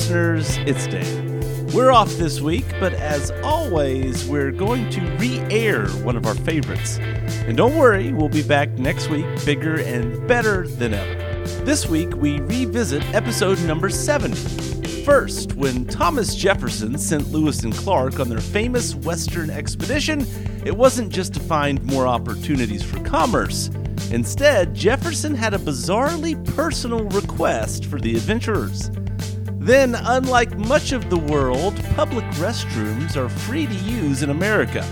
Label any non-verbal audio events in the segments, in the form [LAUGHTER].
listeners? It's Dave. We're off this week, but as always, we're going to re air one of our favorites. And don't worry, we'll be back next week bigger and better than ever. This week, we revisit episode number 70. First, when Thomas Jefferson sent Lewis and Clark on their famous Western expedition, it wasn't just to find more opportunities for commerce. Instead, Jefferson had a bizarrely personal request for the adventurers. Then, unlike much of the world, public restrooms are free to use in America.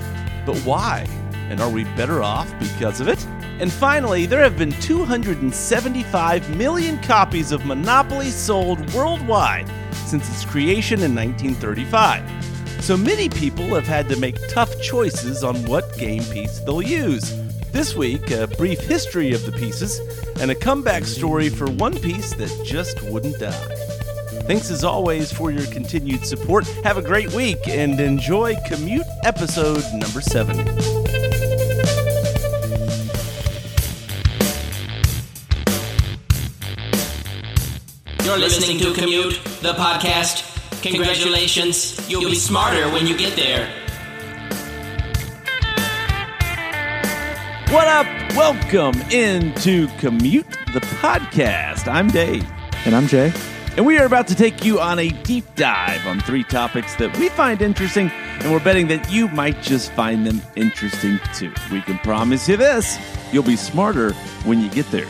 But why? And are we better off because of it? And finally, there have been 275 million copies of Monopoly sold worldwide since its creation in 1935. So many people have had to make tough choices on what game piece they'll use. This week, a brief history of the pieces and a comeback story for one piece that just wouldn't die. Thanks as always for your continued support. Have a great week and enjoy Commute episode number 70. You're listening to Commute, the podcast. Congratulations, you'll be smarter when you get there. What up? Welcome into Commute, the podcast. I'm Dave. And I'm Jay. And we are about to take you on a deep dive on three topics that we find interesting, and we're betting that you might just find them interesting too. We can promise you this you'll be smarter when you get there.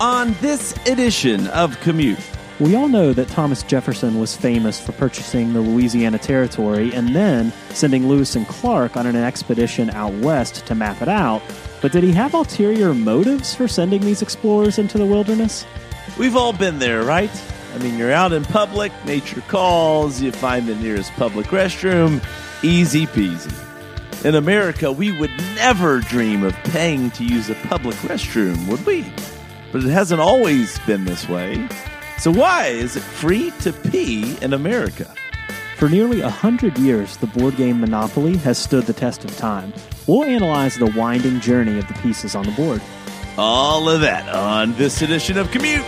On this edition of Commute, We all know that Thomas Jefferson was famous for purchasing the Louisiana Territory and then sending Lewis and Clark on an expedition out west to map it out. But did he have ulterior motives for sending these explorers into the wilderness? we've all been there, right? I mean, you're out in public, nature calls, you find the nearest public restroom, easy peasy. In America, we would never dream of paying to use a public restroom, would we? But it hasn't always been this way. So, why is it free to pee in America? For nearly a hundred years, the board game Monopoly has stood the test of time. We'll analyze the winding journey of the pieces on the board. All of that on this edition of Commute.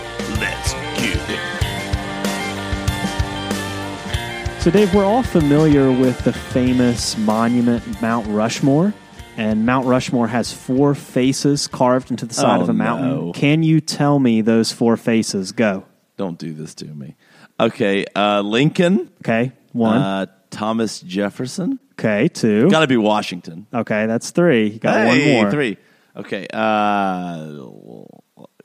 So, Dave, we're all familiar with the famous monument Mount Rushmore. And Mount Rushmore has four faces carved into the side Oh, of a mountain. no. Can you tell me those four faces? Go. Don't do this to me. Okay, uh, Lincoln, Okay. One. uh, Thomas Jefferson. okay. Two. Got to be Washington. Okay. That's three. You got Hey, one more. Three. Okay. Uh,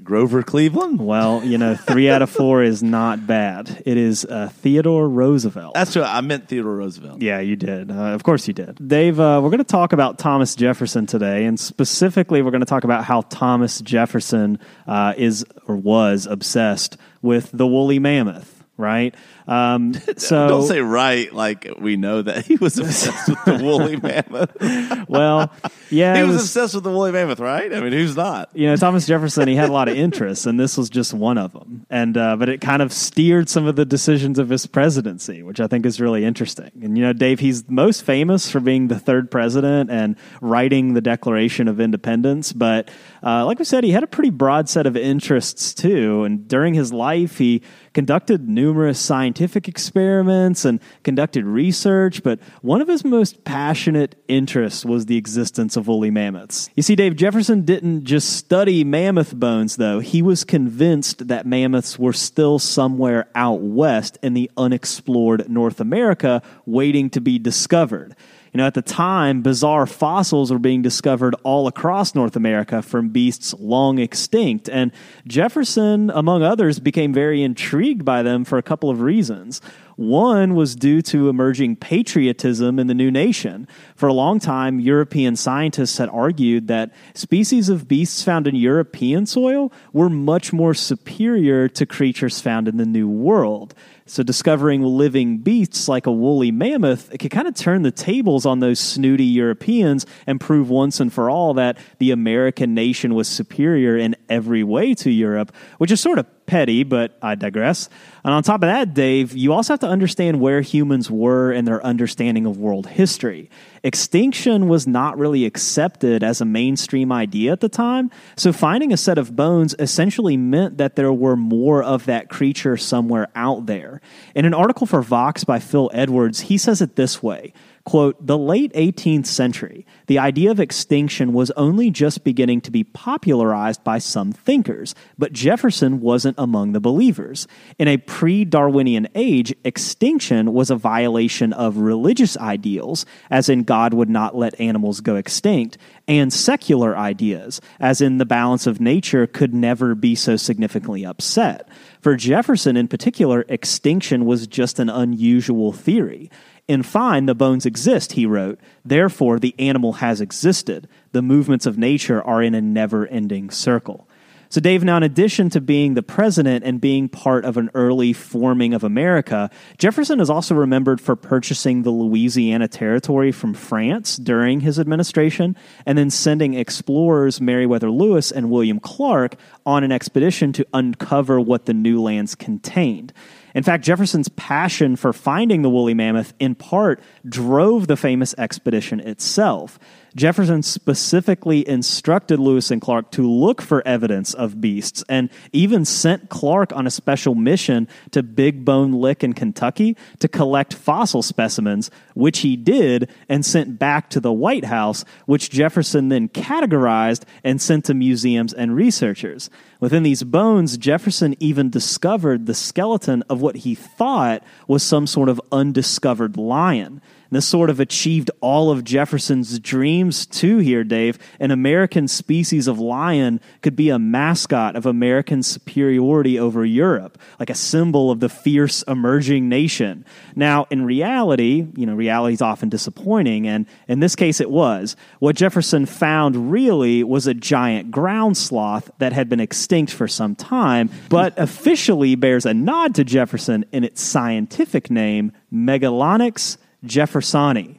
Grover Cleveland. Well, you know, three out of four is not bad. It is uh, Theodore Roosevelt. That's what I meant. Theodore Roosevelt. Yeah, you did. Uh, of course, you did. Dave, uh, we're going to talk about Thomas Jefferson today, and specifically, we're going to talk about how Thomas Jefferson uh, is or was obsessed with the woolly mammoth. Right. Um, [LAUGHS] so Don't say right like we know that he was obsessed with the woolly [LAUGHS] mammoth. well, yeah, he was, was- obsessed with the woolly mammoth, right? I mean, who's not? you know Thomas Jefferson he had a lot of interests and this was just one of them and uh, but it kind of steered some of the decisions of his presidency which I think is really interesting and you know Dave he's most famous for being the third president and writing the Declaration of Independence but uh, like we said he had a pretty broad set of interests too and during his life he conducted numerous scientific experiments and conducted research, but one of his most passionate interests was the existence of woolly mammoths. You see, Dave Jefferson didn't just study mammoth bones, though. He was convinced that mammoths were still somewhere out west in the unexplored North America waiting to be discovered. You know, at the time, bizarre fossils were being discovered all across North America from beasts long extinct. And Jefferson, among others, became very intrigued by them for a couple of reasons. One was due to emerging patriotism in the new nation. For a long time, European scientists had argued that species of beasts found in European soil were much more superior to creatures found in the New World. So, discovering living beasts like a woolly mammoth, could kind of turn the tables on those snooty Europeans and prove once and for all that the American nation was superior in every way to Europe, which is sort of petty, but I digress. And on top of that, Dave, you also have to understand where humans were in their understanding of world history. Extinction was not really accepted as a mainstream idea at the time, so finding a set of bones essentially meant that there were more of that creature somewhere out there. In an article for Vox by Phil Edwards, he says it this way quote, the late 18th century, the idea of extinction was only just beginning to be popularized by some thinkers, but Jefferson wasn't among the believers. In a pre Darwinian age, extinction was a violation of religious ideals, as in God would not let animals go extinct, and secular ideas, as in the balance of nature could never be so significantly upset. For Jefferson in particular, extinction was just an unusual theory. In fine, the bones exist, he wrote. Therefore, the animal has existed. The movements of nature are in a never ending circle. So, Dave, now in addition to being the president and being part of an early forming of America, Jefferson is also remembered for purchasing the Louisiana Territory from France during his administration and then sending explorers Meriwether Lewis and William Clark on an expedition to uncover what the new lands contained. In fact, Jefferson's passion for finding the woolly mammoth in part drove the famous expedition itself. Jefferson specifically instructed Lewis and Clark to look for evidence of beasts and even sent Clark on a special mission to Big Bone Lick in Kentucky to collect fossil specimens, which he did and sent back to the White House, which Jefferson then categorized and sent to museums and researchers. Within these bones, Jefferson even discovered the skeleton of what he thought was some sort of undiscovered lion. This sort of achieved all of Jefferson's dreams too here, Dave. An American species of lion could be a mascot of American superiority over Europe, like a symbol of the fierce emerging nation. Now, in reality, you know, reality is often disappointing, and in this case it was. What Jefferson found really was a giant ground sloth that had been extinct for some time, but officially bears a nod to Jefferson in its scientific name, Megalonyx Jeffersoni.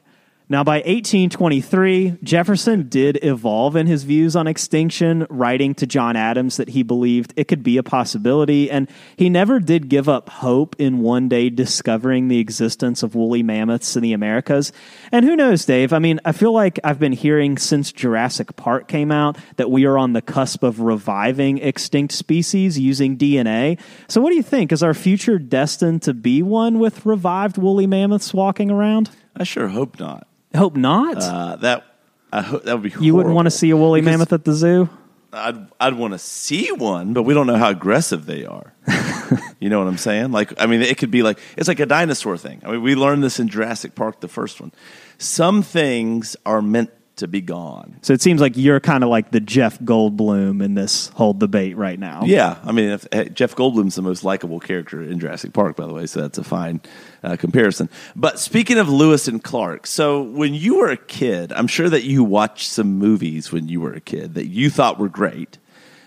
Now, by 1823, Jefferson did evolve in his views on extinction, writing to John Adams that he believed it could be a possibility, and he never did give up hope in one day discovering the existence of woolly mammoths in the Americas. And who knows, Dave? I mean, I feel like I've been hearing since Jurassic Park came out that we are on the cusp of reviving extinct species using DNA. So, what do you think? Is our future destined to be one with revived woolly mammoths walking around? I sure hope not. Hope not. Uh, that I hope that would be. you wouldn't want to see a woolly Because mammoth at the zoo? I'd I'd want to see one, but we don't know how aggressive they are. [LAUGHS] you know what I'm saying? Like, I mean, it could be like it's like a dinosaur thing. I mean, we learned this in Jurassic Park, the first one. Some things are meant to be gone. So it seems like you're kind of like the Jeff Goldblum in this whole debate right now. Yeah, I mean, if, eh, Jeff Goldblum's the most likable character in Jurassic Park, by the way, so that's a fine uh, comparison. But speaking of Lewis and Clark, so when you were a kid, I'm sure that you watched some movies when you were a kid that you thought were great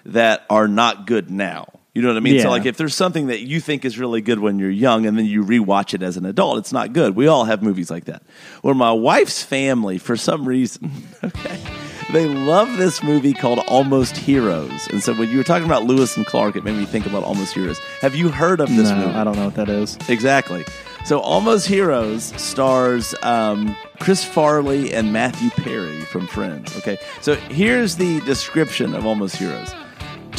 that are not good now. You know what I mean? So, like, if there's something that you think is really good when you're young and then you rewatch it as an adult, it's not good. We all have movies like that. Where my wife's family, for some reason, [LAUGHS] okay, they love this movie called Almost Heroes. And so, when you were talking about Lewis and Clark, it made me think about Almost Heroes. Have you heard of this no, movie? I don't know what that is. Exactly. So, Almost Heroes stars um, Chris Farley and Matthew Perry from Friends. Okay. So, here's the description of Almost Heroes.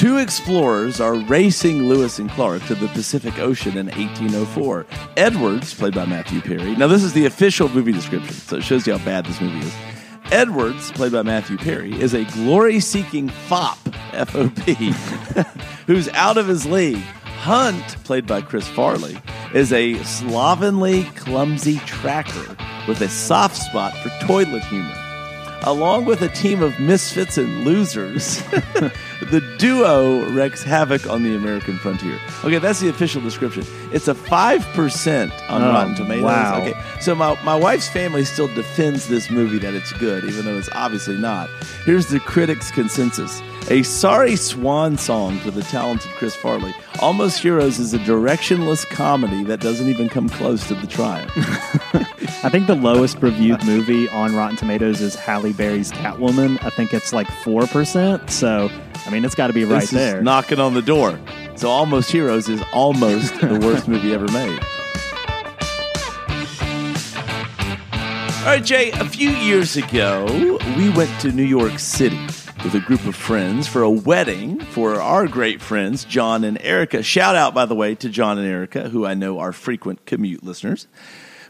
Two explorers are racing Lewis and Clark to the Pacific Ocean in 1804. Edwards, played by Matthew Perry. Now, this is the official movie description, so it shows you how bad this movie is. Edwards, played by Matthew Perry, is a glory seeking fop, F O P, [LAUGHS] who's out of his league. Hunt, played by Chris Farley, is a slovenly, clumsy tracker with a soft spot for toilet humor. Along with a team of misfits and losers, [LAUGHS] the duo wreaks havoc on the American frontier. Okay, that's the official description. It's a 5% on Oh, Rotten Tomatoes. wow. Okay, so my, my wife's family still defends this movie that it's good, even though it's obviously not. Here's the critics' consensus a sorry swan song for the talented Chris Farley. Almost Heroes is a directionless comedy that doesn't even come close to the triumph. [LAUGHS] I think the lowest reviewed movie on Rotten Tomatoes is Halle Berry's Catwoman. I think it's like 4%. So, I mean, it's got to be right this there. knocking on the door. So Almost Heroes is almost the worst movie ever made. All right, Jay, a few years ago, we went to New York City with a group of friends for a wedding for our great friends, John and Erica. Shout out, by the way, to John and Erica, who I know are frequent commute listeners.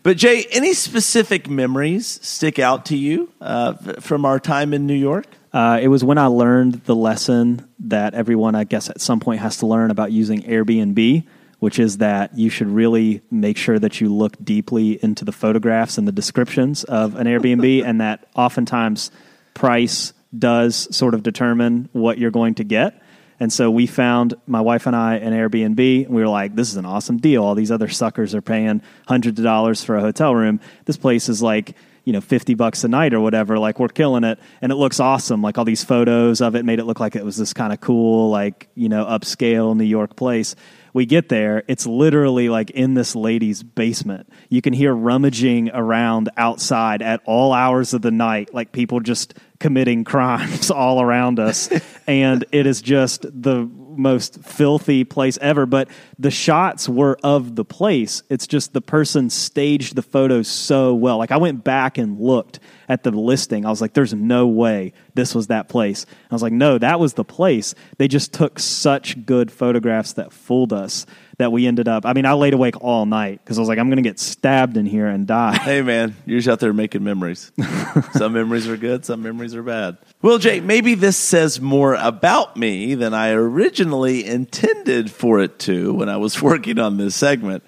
But, Jay, any specific memories stick out to you uh, from our time in New York? Uh, it was when I learned the lesson that everyone, I guess, at some point has to learn about using Airbnb which is that you should really make sure that you look deeply into the photographs and the descriptions of an Airbnb, [LAUGHS] and that oftentimes price does sort of determine what you're going to get. And so we found my wife and I an Airbnb, and we were like, "This is an awesome deal. All these other suckers are paying hundreds of dollars for a hotel room. This place is like." You know 50 bucks a night or whatever like we're killing it and it looks awesome like all these photos of it made it look like it was this kind of cool like you know upscale new york place we get there, it's literally like in this lady's basement. You can hear rummaging around outside at all hours of the night, like people just committing [LAUGHS] crimes all around us. and it is just the most filthy place ever. But the shots were of the place. It's just the person staged the photos so well. Like I went back and looked at the listing. I was like, there's no way this was that place. I was like, no, that was the place. They just took such good photographs that fooled us that we ended up. I mean, I laid awake all night because I was like, I'm going to get stabbed in here and die. Hey, man, you're just out there making memories. [LAUGHS] some memories are good, some memories are bad. Well, Jake, maybe this says more about me than I originally intended for it to when I was [LAUGHS] working on this segment.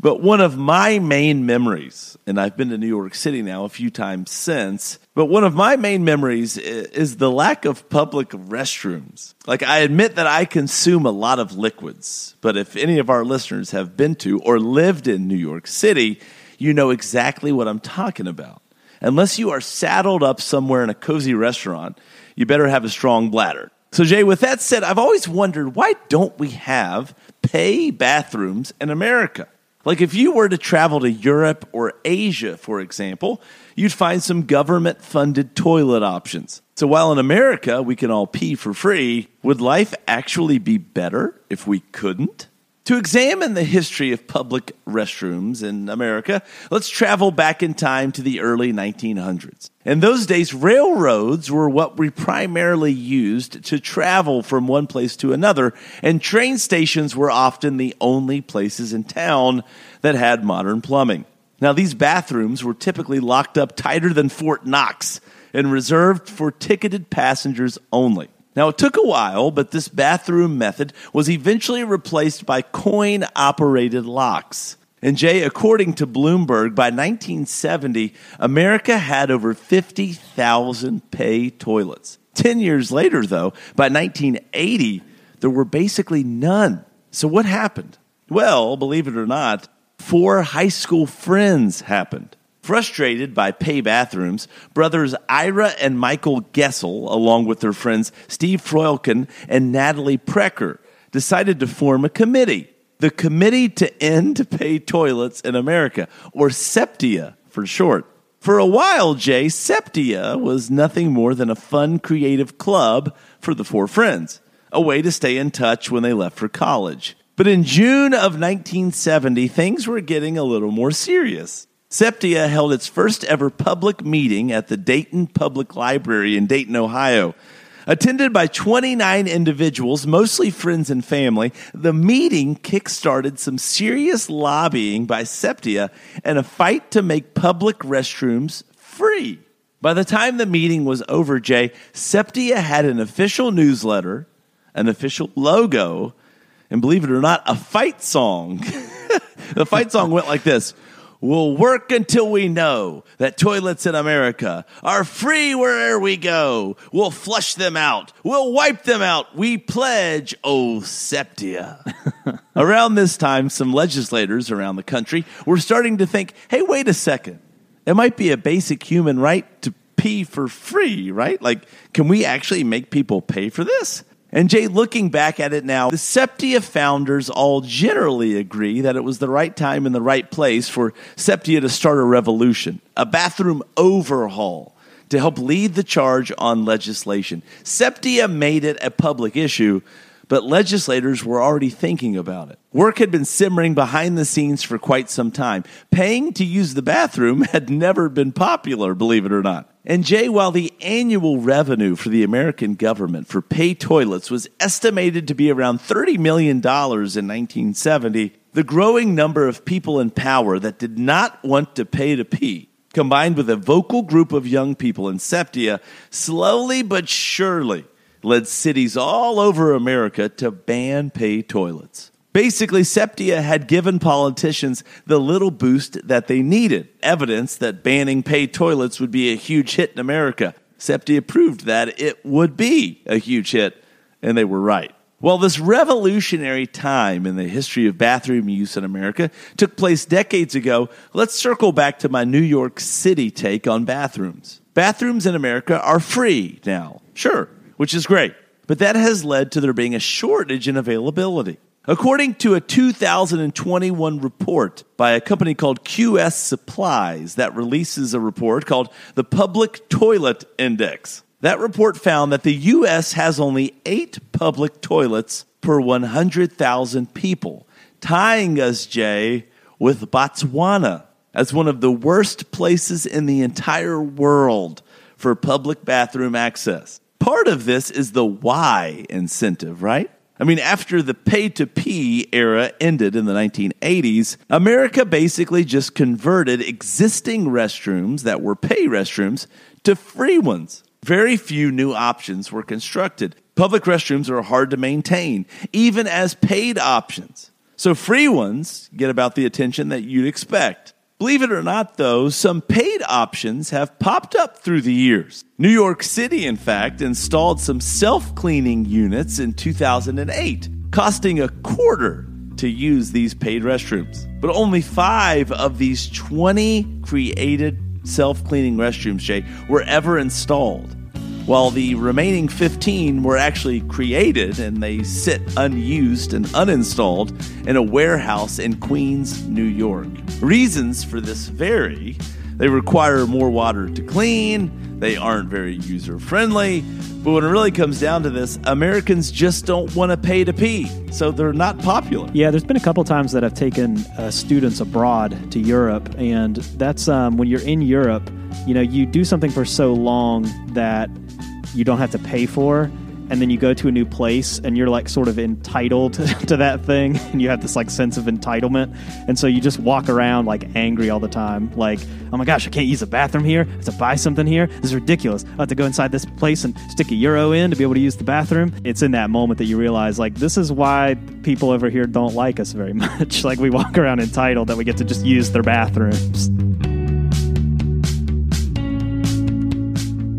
But one of my main memories, and I've been to New York City now a few times since, but one of my main memories is the lack of public restrooms. Like, I admit that I consume a lot of liquids, but if any of our listeners have been to or lived in New York City, you know exactly what I'm talking about. Unless you are saddled up somewhere in a cozy restaurant, you better have a strong bladder. So, Jay, with that said, I've always wondered why don't we have pay bathrooms in America? Like if you were to travel to Europe or Asia, for example, you'd find some government funded toilet options. So while in America we can all pee for free, would life actually be better if we couldn't? To examine the history of public restrooms in America, let's travel back in time to the early 1900s. In those days, railroads were what we primarily used to travel from one place to another, and train stations were often the only places in town that had modern plumbing. Now, these bathrooms were typically locked up tighter than Fort Knox and reserved for ticketed passengers only. Now, it took a while, but this bathroom method was eventually replaced by coin operated locks. And Jay, according to Bloomberg, by 1970, America had over 50,000 pay toilets. 10 years later, though, by 1980, there were basically none. So, what happened? Well, believe it or not, four high school friends happened. Frustrated by pay bathrooms, brothers Ira and Michael Gessel, along with their friends Steve Froelken and Natalie Precker, decided to form a committee. The Committee to End Pay Toilets in America, or CEPTIA for short. For a while, Jay, CEPTIA was nothing more than a fun, creative club for the four friends, a way to stay in touch when they left for college. But in June of 1970, things were getting a little more serious. CEPTIA held its first ever public meeting at the Dayton Public Library in Dayton, Ohio. Attended by 29 individuals, mostly friends and family, the meeting kickstarted some serious lobbying by CEPTIA and a fight to make public restrooms free. By the time the meeting was over, Jay, CEPTIA had an official newsletter, an official logo, and believe it or not, a fight song. [LAUGHS] the fight song went like this We'll work until we know that toilets in America are free wherever we go. We'll flush them out. We'll wipe them out. We pledge, oh, CEPTIA. [LAUGHS] around this time, some legislators around the country were starting to think hey, wait a second. It might be a basic human right to pee for free, right? Like, can we actually make people pay for this? And Jay, looking back at it now, the CEPTIA founders all generally agree that it was the right time and the right place for CEPTIA to start a revolution, a bathroom overhaul to help lead the charge on legislation. CEPTIA made it a public issue, but legislators were already thinking about it. Work had been simmering behind the scenes for quite some time. Paying to use the bathroom [LAUGHS] had never been popular, believe it or not. And Jay, while the annual revenue for the American government for pay toilets was estimated to be around $30 million in 1970, the growing number of people in power that did not want to pay to pee, combined with a vocal group of young people in CEPTIA, slowly but surely led cities all over America to ban pay toilets. Basically, CEPTIA had given politicians the little boost that they needed, evidence that banning paid toilets would be a huge hit in America. CEPTIA proved that it would be a huge hit, and they were right. Well, this revolutionary time in the history of bathroom use in America took place decades ago. Let's circle back to my New York City take on bathrooms. Bathrooms in America are free now, sure, which is great, but that has led to there being a shortage in availability. According to a 2021 report by a company called QS Supplies that releases a report called the Public Toilet Index, that report found that the U.S. has only eight public toilets per 100,000 people, tying us, Jay, with Botswana as one of the worst places in the entire world for public bathroom access. Part of this is the why incentive, right? I mean, after the pay to pee era ended in the 1980s, America basically just converted existing restrooms that were pay restrooms to free ones. Very few new options were constructed. Public restrooms are hard to maintain, even as paid options. So free ones get about the attention that you'd expect. Believe it or not, though, some paid options have popped up through the years. New York City, in fact, installed some self cleaning units in 2008, costing a quarter to use these paid restrooms. But only five of these 20 created self cleaning restrooms, Jay, were ever installed while the remaining 15 were actually created and they sit unused and uninstalled in a warehouse in Queens, New York. Reasons for this vary. They require more water to clean, they aren't very user friendly, but when it really comes down to this, Americans just don't want to pay to pee, so they're not popular. Yeah, there's been a couple times that I've taken uh, students abroad to Europe, and that's um, when you're in Europe, you know, you do something for so long that you don't have to pay for and then you go to a new place and you're like sort of entitled [LAUGHS] to that thing [LAUGHS] and you have this like sense of entitlement and so you just walk around like angry all the time like oh my gosh i can't use a bathroom here. I have to buy something here. This is ridiculous. I have to go inside this place and stick a euro in to be able to use the bathroom. It's in that moment that you realize like this is why people over here don't like us very [LAUGHS] much. Like we walk around entitled that we get to just use their bathrooms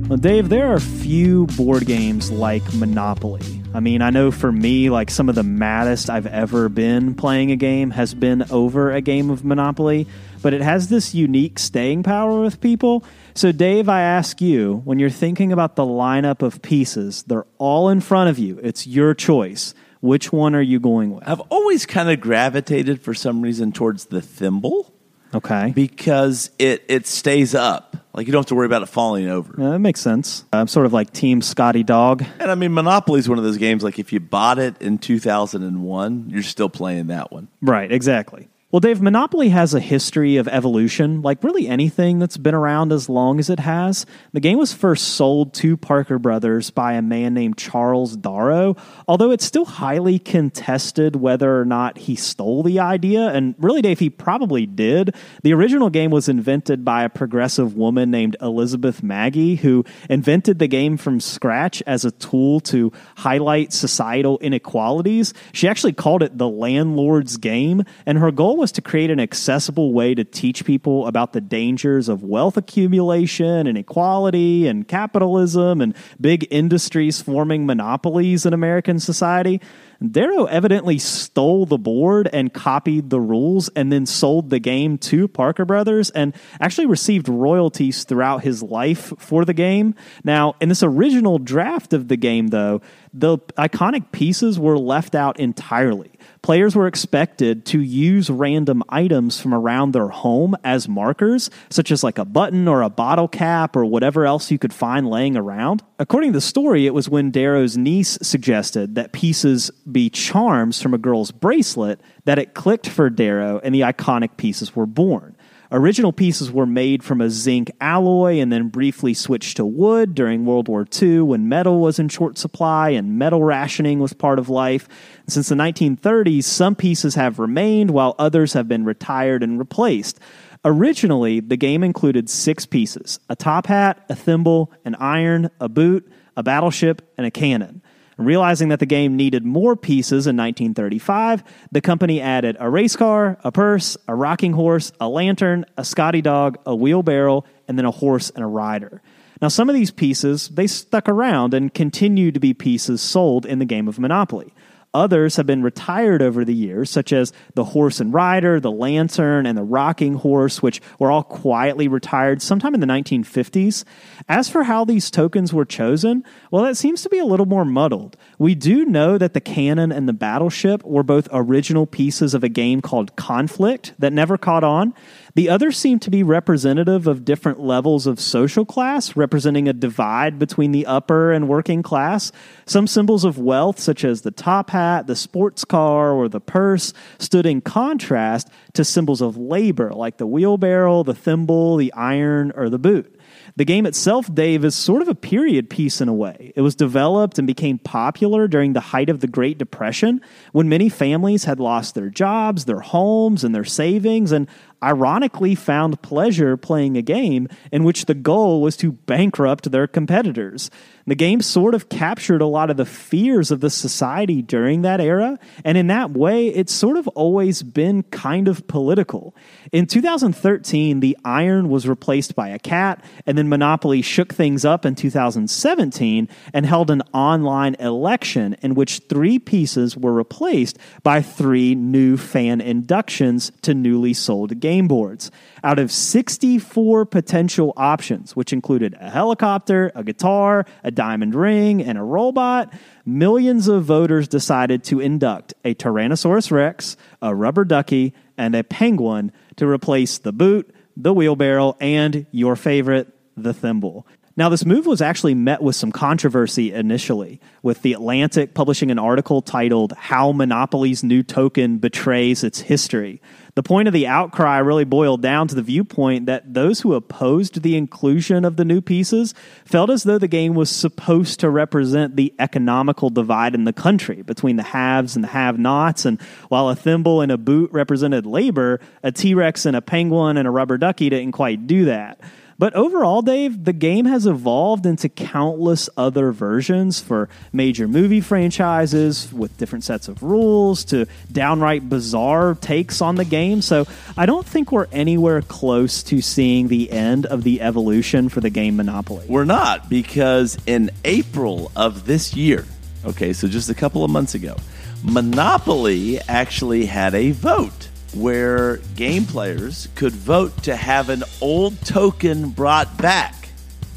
Well, Dave, there are few board games like Monopoly. I mean, I know for me, like some of the maddest I've ever been playing a game has been over a game of Monopoly, but it has this unique staying power with people. So, Dave, I ask you, when you're thinking about the lineup of pieces, they're all in front of you, it's your choice. Which one are you going with? I've always kind of gravitated for some reason towards the thimble. Okay. Because it, it stays up. Like you don't have to worry about it falling over. Yeah, that makes sense. I'm sort of like Team Scotty Dog. And I mean, Monopoly is one of those games. Like if you bought it in 2001, you're still playing that one. Right. Exactly. Well, Dave, Monopoly has a history of evolution, like really anything that's been around as long as it has. The game was first sold to Parker Brothers by a man named Charles Darrow, although it's still highly contested whether or not he stole the idea. And really, Dave, he probably did. The original game was invented by a progressive woman named Elizabeth Magie, who invented the game from scratch as a tool to highlight societal inequalities. She actually called it the landlord's game, and her goal was to create an accessible way to teach people about the dangers of wealth accumulation and equality and capitalism and big industries forming monopolies in American society. Darrow evidently stole the board and copied the rules and then sold the game to Parker Brothers and actually received royalties throughout his life for the game. Now, in this original draft of the game, though, the iconic pieces were left out entirely. Players were expected to use random items from around their home as markers, such as like a button or a bottle cap or whatever else you could find laying around. According to the story, it was when Darrow's niece suggested that pieces be charms from a girl's bracelet that it clicked for Darrow and the iconic pieces were born. Original pieces were made from a zinc alloy and then briefly switched to wood during World War II when metal was in short supply and metal rationing was part of life. Since the 1930s, some pieces have remained while others have been retired and replaced. Originally, the game included six pieces a top hat, a thimble, an iron, a boot, a battleship, and a cannon. Realizing that the game needed more pieces in 1935, the company added a race car, a purse, a rocking horse, a lantern, a Scotty dog, a wheelbarrow, and then a horse and a rider. Now, some of these pieces, they stuck around and continued to be pieces sold in the game of Monopoly. Others have been retired over the years, such as the horse and rider, the lantern, and the rocking horse, which were all quietly retired sometime in the 1950s. As for how these tokens were chosen, well, that seems to be a little more muddled. We do know that the cannon and the battleship were both original pieces of a game called Conflict that never caught on. The others seem to be representative of different levels of social class, representing a divide between the upper and working class. Some symbols of wealth, such as the top hat, the sports car, or the purse, stood in contrast to symbols of labor, like the wheelbarrow, the thimble, the iron, or the boot. The game itself, Dave, is sort of a period piece in a way. It was developed and became popular during the height of the Great Depression when many families had lost their jobs, their homes, and their savings, and ironically found pleasure playing a game in which the goal was to bankrupt their competitors. The game sort of captured a lot of the fears of the society during that era, and in that way, it's sort of always been kind of political. In 2013, the iron was replaced by a cat, and then Monopoly shook things up in 2017 and held an online election in which three pieces were replaced by three new fan inductions to newly sold game boards. Out of 64 potential options, which included a helicopter, a guitar, a diamond ring, and a robot, millions of voters decided to induct a Tyrannosaurus Rex, a rubber ducky, and a penguin to replace the boot, the wheelbarrow, and your favorite, the thimble. Now, this move was actually met with some controversy initially, with The Atlantic publishing an article titled How Monopoly's New Token Betrays Its History. The point of the outcry really boiled down to the viewpoint that those who opposed the inclusion of the new pieces felt as though the game was supposed to represent the economical divide in the country between the haves and the have nots. And while a thimble and a boot represented labor, a T Rex and a penguin and a rubber ducky didn't quite do that. But overall, Dave, the game has evolved into countless other versions for major movie franchises with different sets of rules to downright bizarre takes on the game. So I don't think we're anywhere close to seeing the end of the evolution for the game Monopoly. We're not, because in April of this year, okay, so just a couple of months ago, Monopoly actually had a vote where game players could vote to have an old token brought back.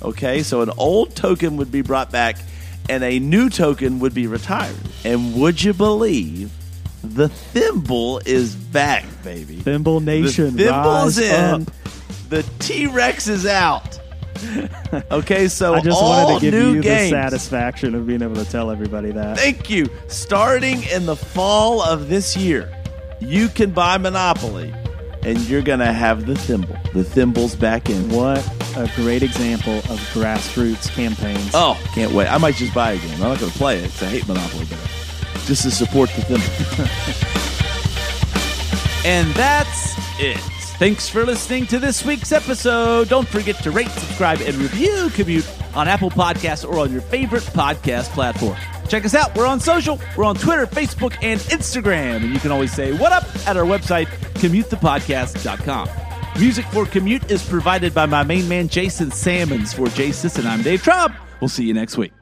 Okay, so an old token would be brought back and a new token would be retired. And would you believe the thimble is back, baby? Thimble Nation, the thimble's in. up. The T Rex is out. [LAUGHS] okay, so I just wanted to give you games. the satisfaction of being able to tell everybody that. Thank you. Starting in the fall of this year, you can buy Monopoly and you're going to have the thimble. The thimble's back in. What a great example of grassroots campaigns. Oh, can't wait. I might just buy a game. I'm not going to play it because I hate Monopoly, but just to support the thimble. [LAUGHS] and that's it. Thanks for listening to this week's episode. Don't forget to rate, subscribe, and review Commute on Apple Podcasts or on your favorite podcast platform. Check us out. We're on social. We're on Twitter, Facebook, and Instagram. And you can always say what up at our website, commutethepodcast.com. Music for Commute is provided by my main man, Jason Sammons. For Jason, and I'm Dave Traub. We'll see you next week.